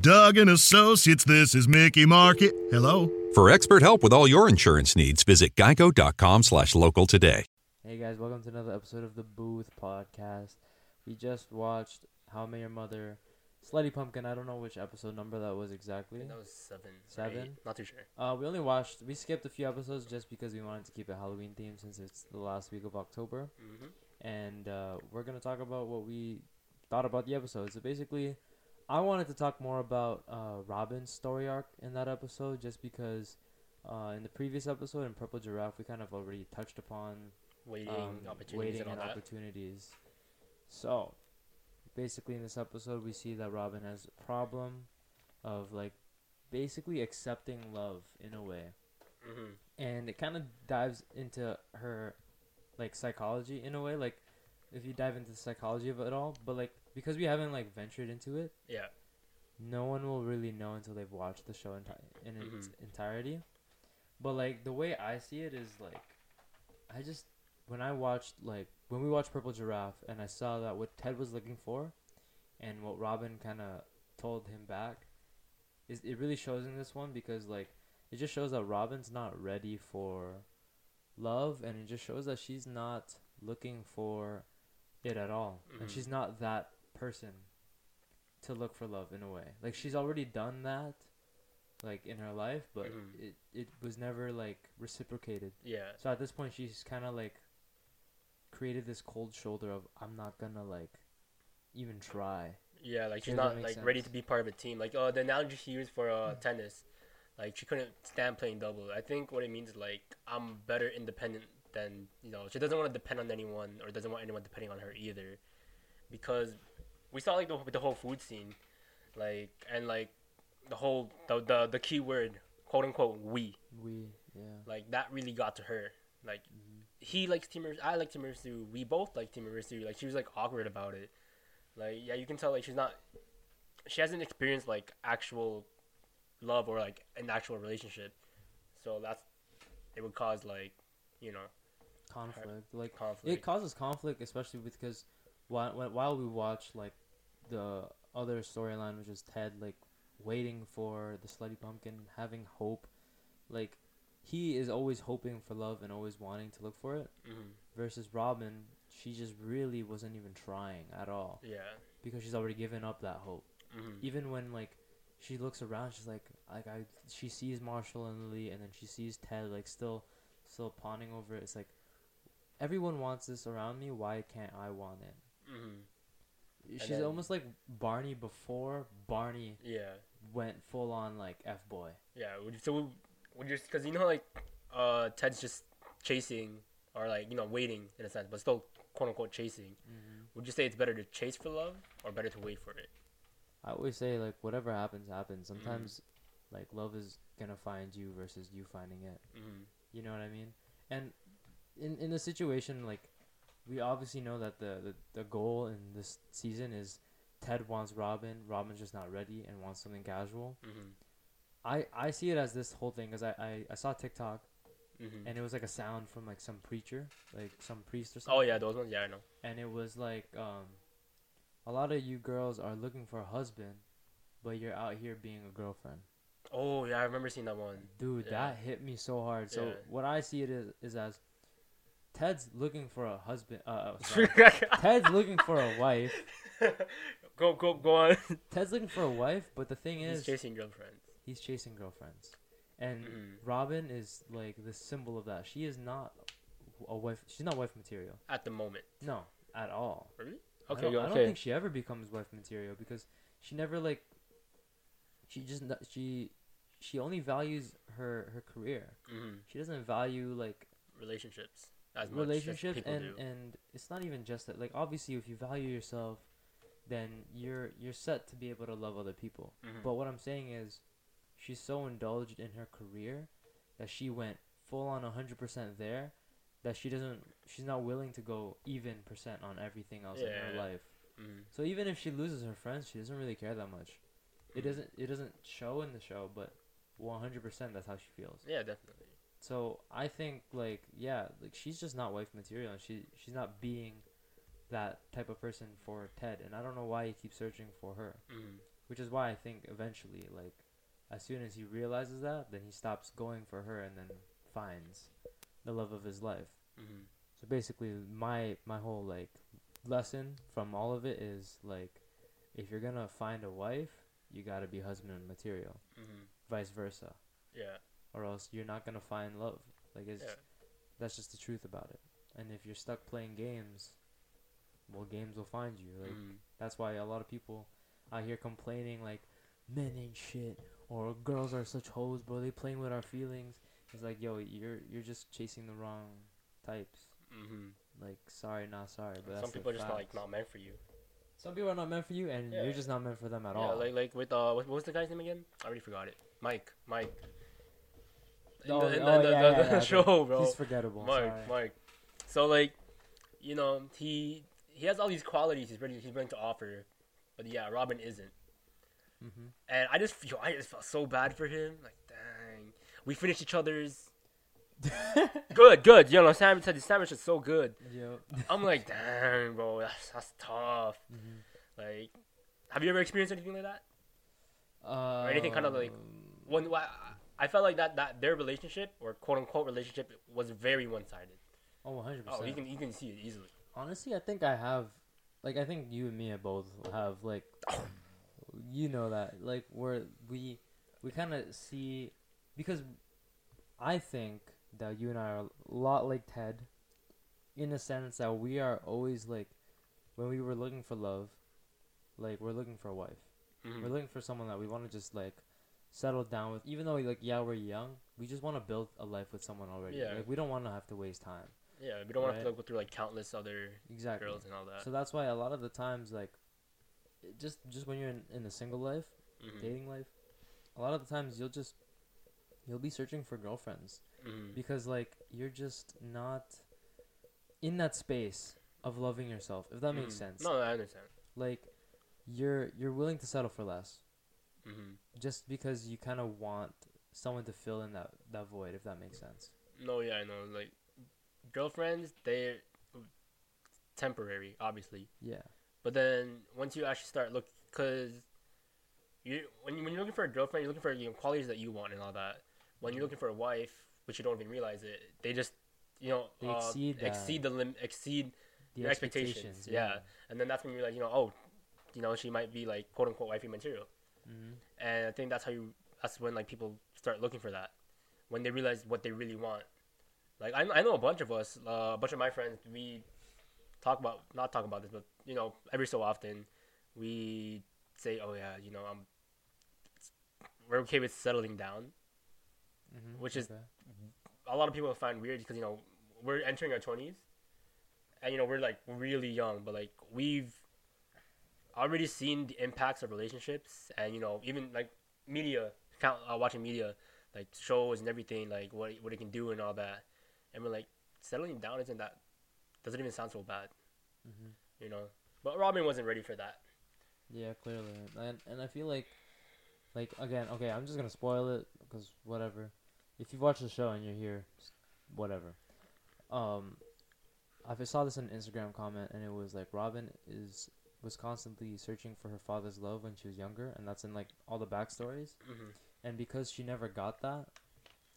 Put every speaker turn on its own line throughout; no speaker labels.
Doug and Associates, this is Mickey Market. Hello?
For expert help with all your insurance needs, visit geico.com slash local today.
Hey guys, welcome to another episode of the Booth Podcast. We just watched How I Met Your Mother, Slutty Pumpkin. I don't know which episode number that was exactly.
That was seven.
Seven?
eight, Not too sure.
Uh, we only watched, we skipped a few episodes just because we wanted to keep a Halloween theme since it's the last week of October.
Mm-hmm.
And uh, we're going to talk about what we thought about the episode. So basically, I wanted to talk more about uh, Robin's story arc in that episode just because uh, in the previous episode in Purple Giraffe, we kind of already touched upon
Waiting
um,
opportunities
waiting
and
and opportunities. So, basically, in this episode, we see that Robin has a problem of like basically accepting love in a way,
mm-hmm.
and it kind of dives into her like psychology in a way. Like, if you dive into the psychology of it all, but like because we haven't like ventured into it,
Yeah.
no one will really know until they've watched the show enti- in its
Mhm.
entirety. But like the way I see it is like, I just when I watched like when we watched Purple Giraffe and I saw that what Ted was looking for, and what Robin kind of told him back, is it really shows in this one because like it just shows that Robin's not ready for love, and it just shows that she's not looking for it at all, and
Mhm.
she's not that person to look for love in a way. Like she's already done that, like in her life, but
Mhm.
it it was never like reciprocated.
Yeah.
So at this point, she's kind of like created this cold shoulder of I'm not gonna like even try.
Yeah, like she's not like ready to be part of a team. Like uh, the analogy she used for uh, tennis, like she couldn't stand playing double. I think what it means is like I'm better independent than you know. She doesn't want to depend on anyone or doesn't want anyone depending on her either, because we saw like the the whole food scene, like and like the whole the the, the key word quote unquote we
We yeah.
like that really got to her. Like mm-hmm. he likes Team I like Team Urisu. We both like Team Urisu. Like she was like awkward about it. Like yeah, you can tell like she's not. She hasn't experienced like actual love or like an actual relationship, so that's it would cause like you know
conflict. Like
conflict.
it causes conflict, especially because while while we watch like the other storyline, which is Ted like waiting for the slutty pumpkin, having hope, like he is always hoping for love and always wanting to look for it.
hmm
Versus Robin, she just really wasn't even trying at all
Yeah.
because she's already given up that hope.
hmm
Even when like she looks around, she's like, like I, she sees Marshall and Lily, and then she sees Ted like still, still pawning over it. It's like everyone wants this around me. Why can't I want it?
hmm
She's
then-
almost like Barney before Barney
Yeah.
went full on like f boy.
Yeah. Would you, so would you because you know like uh Ted's just chasing or like you know waiting in a sense, but still quote unquote chasing. Would you say it's better to chase for love or better to wait for it?
I always say like whatever happens, happens. Sometimes like love is gonna find you versus you finding it.
Mm-hmm.
You know what I mean? And in in a situation like we obviously know that the, the the goal in this season is Ted wants Robin, Robin's just not ready and wants something casual.
Mm-hmm.
I I see it as this whole thing because I, I I saw TikTok
Mm-hmm.
and it was like a sound from like some preacher, like some priest or something.
Oh yeah, those ones. Yeah, I know.
And it was like um a lot of you girls are looking for a husband, but you're out here being a girlfriend.
Oh yeah, I remember seeing that one.
Dude,
Yeah.
that hit me so hard. So
Yeah.
what I see it is is as Ted's looking for a husband. Uh, uh, sorry. Ted's looking for a wife.
go go go on.
Ted's looking for a wife, but the thing is,
He's
is,
chasing girlfriends.
he's chasing girlfriends, and
Mhm.
Robin is like the symbol of that. She is not a wife. She's not wife material.
At the moment.
No, at all.
Really?
I
Okay.
don't, I don't think she ever becomes wife material because she never like. She just n- she, she only values her her career.
hmm
She doesn't value like
Relationships. As much as
relationships and
do.
and it's not even just that. Like obviously, if you value yourself, then you're you're set to be able to love other people.
Mhm.
But what I'm saying is, she's so indulged in her career that she went full on 100% there that she doesn't she's not willing to go even percent on everything else in her
Yeah.
life.
Mm-hmm.
So even if she loses her friends, she doesn't really care that much. It doesn't it doesn't show in the show, but 100% that's how she feels.
Yeah, definitely.
So I think like yeah, like she's just not wife material and she she's not being that type of person for Ted and I don't know why he keeps searching for her.
Mm-hmm.
Which is why I think eventually like as soon as he realizes that, then he stops going for her and then finds the love of his life.
Mm-hmm.
So basically my my whole like lesson from all of it is like if you're going to find a wife, you got to be husband material,
Mm-hmm.
vice versa,
Yeah.
Or else you're not going to find love. Like it's
Yeah.
that's just the truth about it. And if you're stuck playing games, well games will find you. Like
Mhm.
that's why a lot of people out here complaining like men ain't shit or girls are such hoes, bro. They playing with our feelings. It's like, yo, you're you're just chasing the wrong types.
Mm-hmm.
Like, sorry, not sorry, but
Some people are just not, like not meant for you.
Some people are not meant for you, and
Yeah.
you're just not meant for them at
yeah,
all.
like like with uh, what, what was the guy's name again? I already forgot it. Mike. Mike. In
Oh,
the, in
oh,
the,
yeah,
the,
yeah,
the show, bro.
He's forgettable.
Mark,
sorry.
Mark. So like, you know, he he has all these qualities he's ready he's willing to offer, but yeah, Robin isn't.
Mhm.
And I just feel I just felt so bad for him. Like, dang, we finished each other's. good, good. You know, Sam said the sandwich is so good.
Yo.
I'm like, dang, bro, that's that's tough.
Mhm.
Like, have you ever experienced anything like that?
Uh, or
anything kinda like- When why- I felt like that that their relationship or quote unquote relationship was very one sided.
Oh, 100.
Oh, you
percent
can you can see it easily.
Honestly, I think I have, like, I think you and me both have like, you know that like where we we kind of see because I think that you and I are a lot like Ted, in the sense that we are always like, when we were looking for love, like we're looking for a wife.
Mhm.
We're looking for someone that we want to just like settle down with. Even though like yeah we're young, we just want to build a life with someone already.
Yeah.
Like we don't want to have to waste time.
Yeah, we don't want to
Right.
have to go through like countless other
Exactly.
girls and all that.
So that's why a lot of the times like, just just when you're in, in the single life,
Mhm.
dating life, a lot of the times you'll just you'll be searching for girlfriends
Mhm.
because like you're just not in that space of loving yourself. If that makes
Mhm.
sense.
No, I understand.
Like you're you're willing to settle for less.
Hmm
just because you kind of want someone to fill in that that void if that makes sense
No, yeah, I know. Like girlfriends, they're temporary, obviously.
yeah
But then once you actually start look, cause you when you when you're looking for a girlfriend, you're looking for you know, qualities that you want and all that. When you're looking for a wife, which you don't even realize it, they just you know
They
uh,
exceed that.
exceed the lim- exceed
the
your expectations. Yeah. and then that's when you're like, you know, oh, you know, she might be like quote unquote wifey material.
Hmm
And I think that's how you. That's when like people start looking for that, when they realize what they really want. Like I, I know a bunch of us, uh, a bunch of my friends, we talk about not talk about this, but you know, every so often, we say, oh yeah, you know, I'm. We're okay with settling down.
hmm
Which is- A lot of people find weird because you know we're entering our twenties, and you know we're like really young, but like we've already seen the impacts of relationships, and you know even like media, count uh, watching media, like shows and everything, like what what it can do and all that, and we're like settling down isn't that doesn't even sound so bad,
hmm
you know. But Robin wasn't ready for that.
yeah clearly. And and i feel like like again okay i'm just gonna spoil it because whatever. If you watch the show and you're here whatever. Um i saw this in an instagram comment and it was like robin is was constantly searching for her father's love when she was younger and that's in like all the backstories.
Hmm
and because she never got that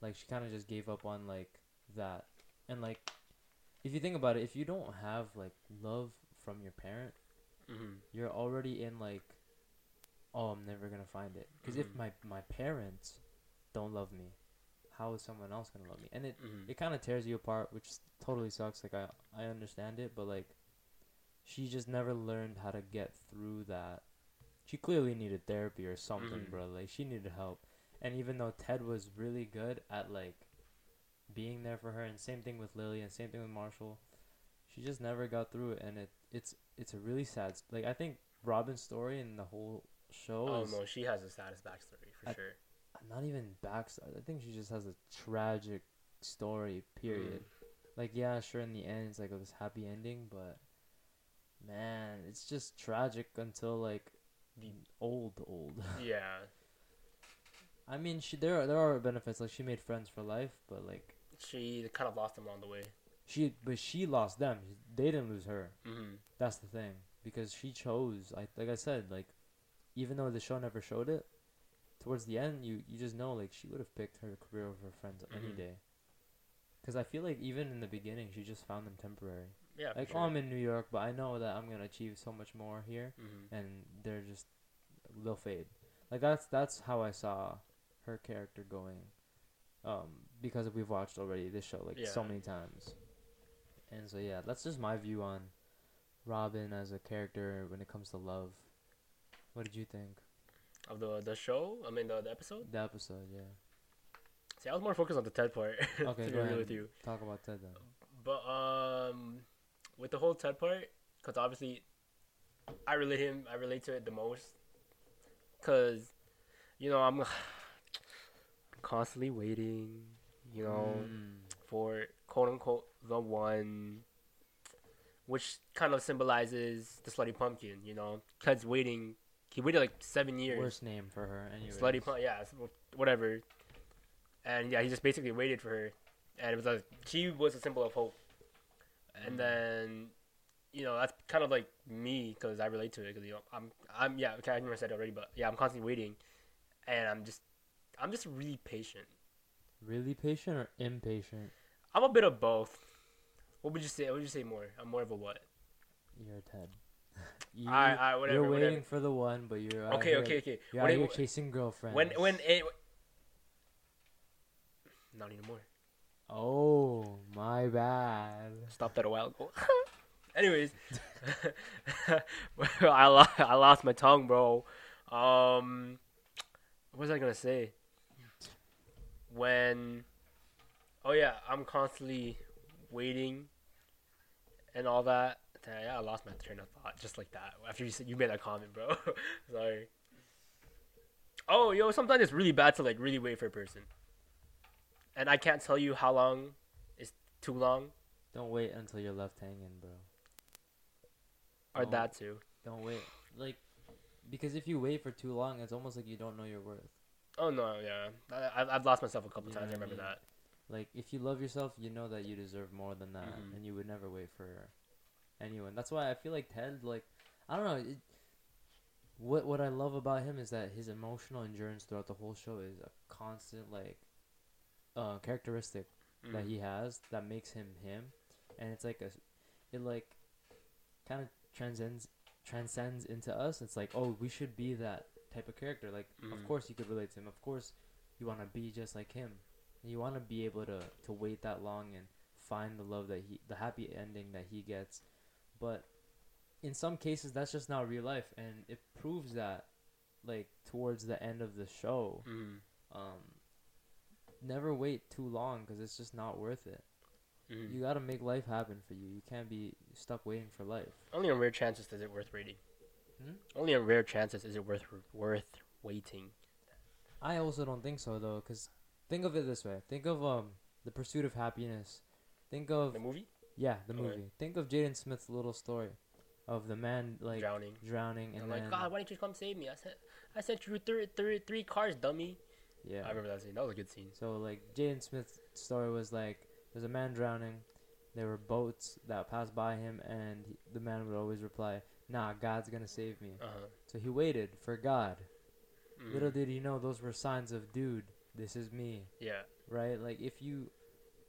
like she kind of just gave up on like that. And like if you think about it if you don't have like love from your parent
hmm
you're already in like oh i'm never gonna find it. Because if
Mhm.
my my parents don't love me how is someone else gonna love me? And it
hmm
it kind of tears you apart which totally sucks. Like i i understand it but like she just never learned how to get through that she clearly needed therapy or something
Mhm.
bro like she needed help and even though ted was really good at like being there for her and same thing with lily and same thing with marshall she just never got through it and it it's it's a really sad like i think robin's story and the whole show
Oh
is
no, she has the saddest backstory for
I-
sure.
not even backstory i think she just has a tragic story period like yeah, sure in the end it's like this happy ending, but man, it's just tragic until like
The-
old old.
Yeah,
I mean, she there are, there are benefits like she made friends for life, but like
she kind of lost them along the way.
she but she lost them. They didn't lose her.
Mm-hmm.
That's the thing because she chose. I like I said like even though the show never showed it, towards the end you you just know like she would have picked her career over her friends any
Mhm.
day. Because I feel like even in the beginning she just found them temporary.
Yeah,
Like
for
oh. I'm in New York, but I know that I'm gonna achieve so much more here,
mm-hmm.
and they're just they'll fade. Like that's that's how I saw her character going. Um, because we've watched already this show like so many times, and so yeah, that's just my view on Robin as a character when it comes to love. What did you think?
of the the show. I mean the, the episode.
The episode, yeah.
See, I was more focused on the Ted part.
Okay,
to be
go
real with you.
Talk about Ted then.
But um, with the whole Ted part, because obviously, I relate him. I relate to it the most. Cause, you know, I'm constantly waiting. You know,
Mm.
for quote unquote the one, which kind of symbolizes the slutty pumpkin. You know, Ted's waiting. He waited like seven years.
Worst name for her, anyway.
Slutty punk, yeah, whatever. And yeah, he just basically waited for her, and it was a she was a symbol of hope. And mm. then, you know, that's kind of like me because I relate to it because you know I'm I'm yeah okay I never said it already, but yeah I'm constantly waiting, and I'm just I'm just really patient.
Really patient or impatient?
I'm a bit of both. What would you say? What would you say more? I'm more of a what?
You're a Ted. you,
I I whatever.
you're waiting
whatever.
for the one, but you're
Okay
here-
okay okay.
You're
it-
here chasing girlfriends.
when when it, not anymore.
Oh my bad.
Stopped that a while ago. Anyways, I lo- I lost my tongue, bro. Um, what was I gonna say? When, oh yeah, I'm constantly waiting and all that. Yeah, I lost my train of thought just like that after you said you made that comment, bro. Sorry. Oh, yo, sometimes it's really bad to like really wait for a person, and I can't tell you how long is too long
Don't wait until you're left hanging, bro.
or
Oh.
that too.
Don't wait. Like, because if you wait for too long, it's almost like you don't know your worth.
Oh no, yeah, I, I've I've lost myself a couple
You
times. I remember
mean?
that.
Like, if you love yourself, you know that you deserve more than that,
Mhm.
and you would never wait for anyone. That's why I feel like Ted, like, I don't know. It, what what I love about him is that his emotional endurance throughout the whole show is a constant like uh characteristic that
Mhm.
he has that makes him him, and it's like a, it like, kind of transcends transcends into us. It's like, oh, we should be that type of character. Like, of
Mhm.
course you could relate to him. Of course, you want to be just like him. You want to be able to to wait that long and find the love that he, the happy ending that he gets. But in some cases, that's just not real life, and it proves that, like towards the end of the show,
Mhm.
um, never wait too long because it's just not worth it.
Mhm.
You gotta make life happen for you. You can't be stuck waiting for life.
Only on rare chances is it worth waiting.
Hmm?
Only on rare chances is it worth worth waiting.
I also don't think so though, because think of it this way: think of um the pursuit of happiness. Think of
The movie
yeah the
Okay.
movie. Think of Jaden Smith's little story of the man like
drowning.
drowning
I'm
and
like, God, why didn't you come save me? I said, I sent you three, three, three cars, dummy.
Yeah.
I remember that scene. That was a good scene.
So like Jaden Smith's story was like there's a man drowning. There were boats that passed by him, and he, the man would always reply, "Nah, God's gonna save me."
Uh huh.
So he waited for God.
Mm-hmm.
Little did he know those were signs of, dude, this is me,
Yeah.
right? Like if you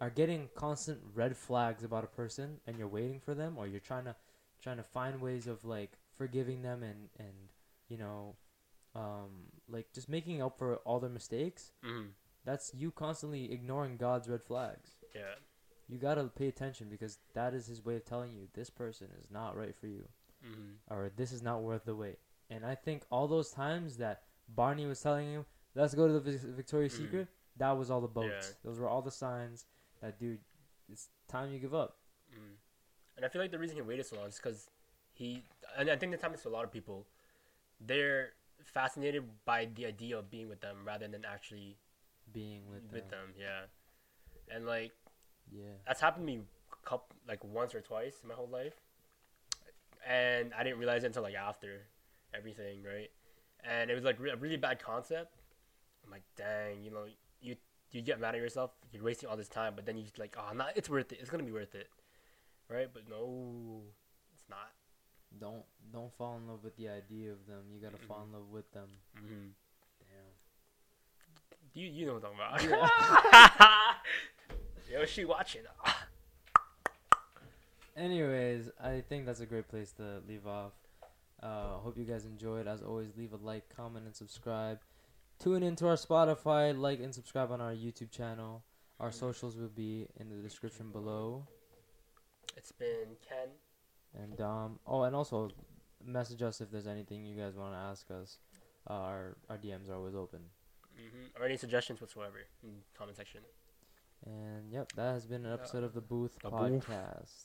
are getting constant red flags about a person and you're waiting for them, or you're trying to trying to find ways of like forgiving them and and you know, um, like just making up for all their mistakes.
Mm-hmm.
That's you constantly ignoring God's red flags.
Yeah.
You gotta pay attention because that is His way of telling you this person is not right for you,
Mm-hmm.
or this is not worth the wait. And I think all those times that Barney was telling him, "Let's go to the Vic- Victoria's
Mhm.
Secret," that was all the boats.
Yeah.
Those were all the signs that, dude, it's time you give up.
Mm. And I feel like the reason he waited so long is because he, and I think this happens to a lot of people. They're fascinated by the idea of being with them rather than actually
Being with,
with
them.
them. Yeah, and like
Yeah.
That's happened to me a couple, like once or twice in my whole life, and I didn't realize it until like after everything, right? And it was like re- a really bad concept. I'm like, dang, you know, you you get mad at yourself, you're wasting all this time, but then you like, ah, oh, not, it's worth it. It's gonna be worth it, right? But no, it's not.
Don't don't fall in love with the idea of them. You gotta fall in love with them.
Mm-hmm.
Damn.
You you know what I'm talking about. Yo, she watching.
Anyways, I think that's a great place to leave off. Uh, hope you guys enjoyed. As always, leave a like, comment, and subscribe. Tune into our Spotify, like and subscribe on our YouTube channel. Our socials will be in the description below.
It's been Ken.
And um, oh, and also message us if there's anything you guys want to ask us. Uh, our our DMs are always open.
Mm-hmm. Or any suggestions whatsoever in the comment section.
And yep, that has been an episode of the Booth
The
Podcast.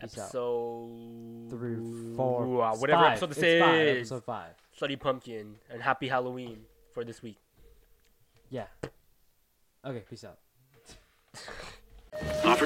Peace out.
Episode
Three, four,
Ooh, uh, whatever
five.
episode this
It's five,
is.
Episode five.
Slutty Pumpkin and Happy Halloween for this week.
Yeah. Okay. Peace out.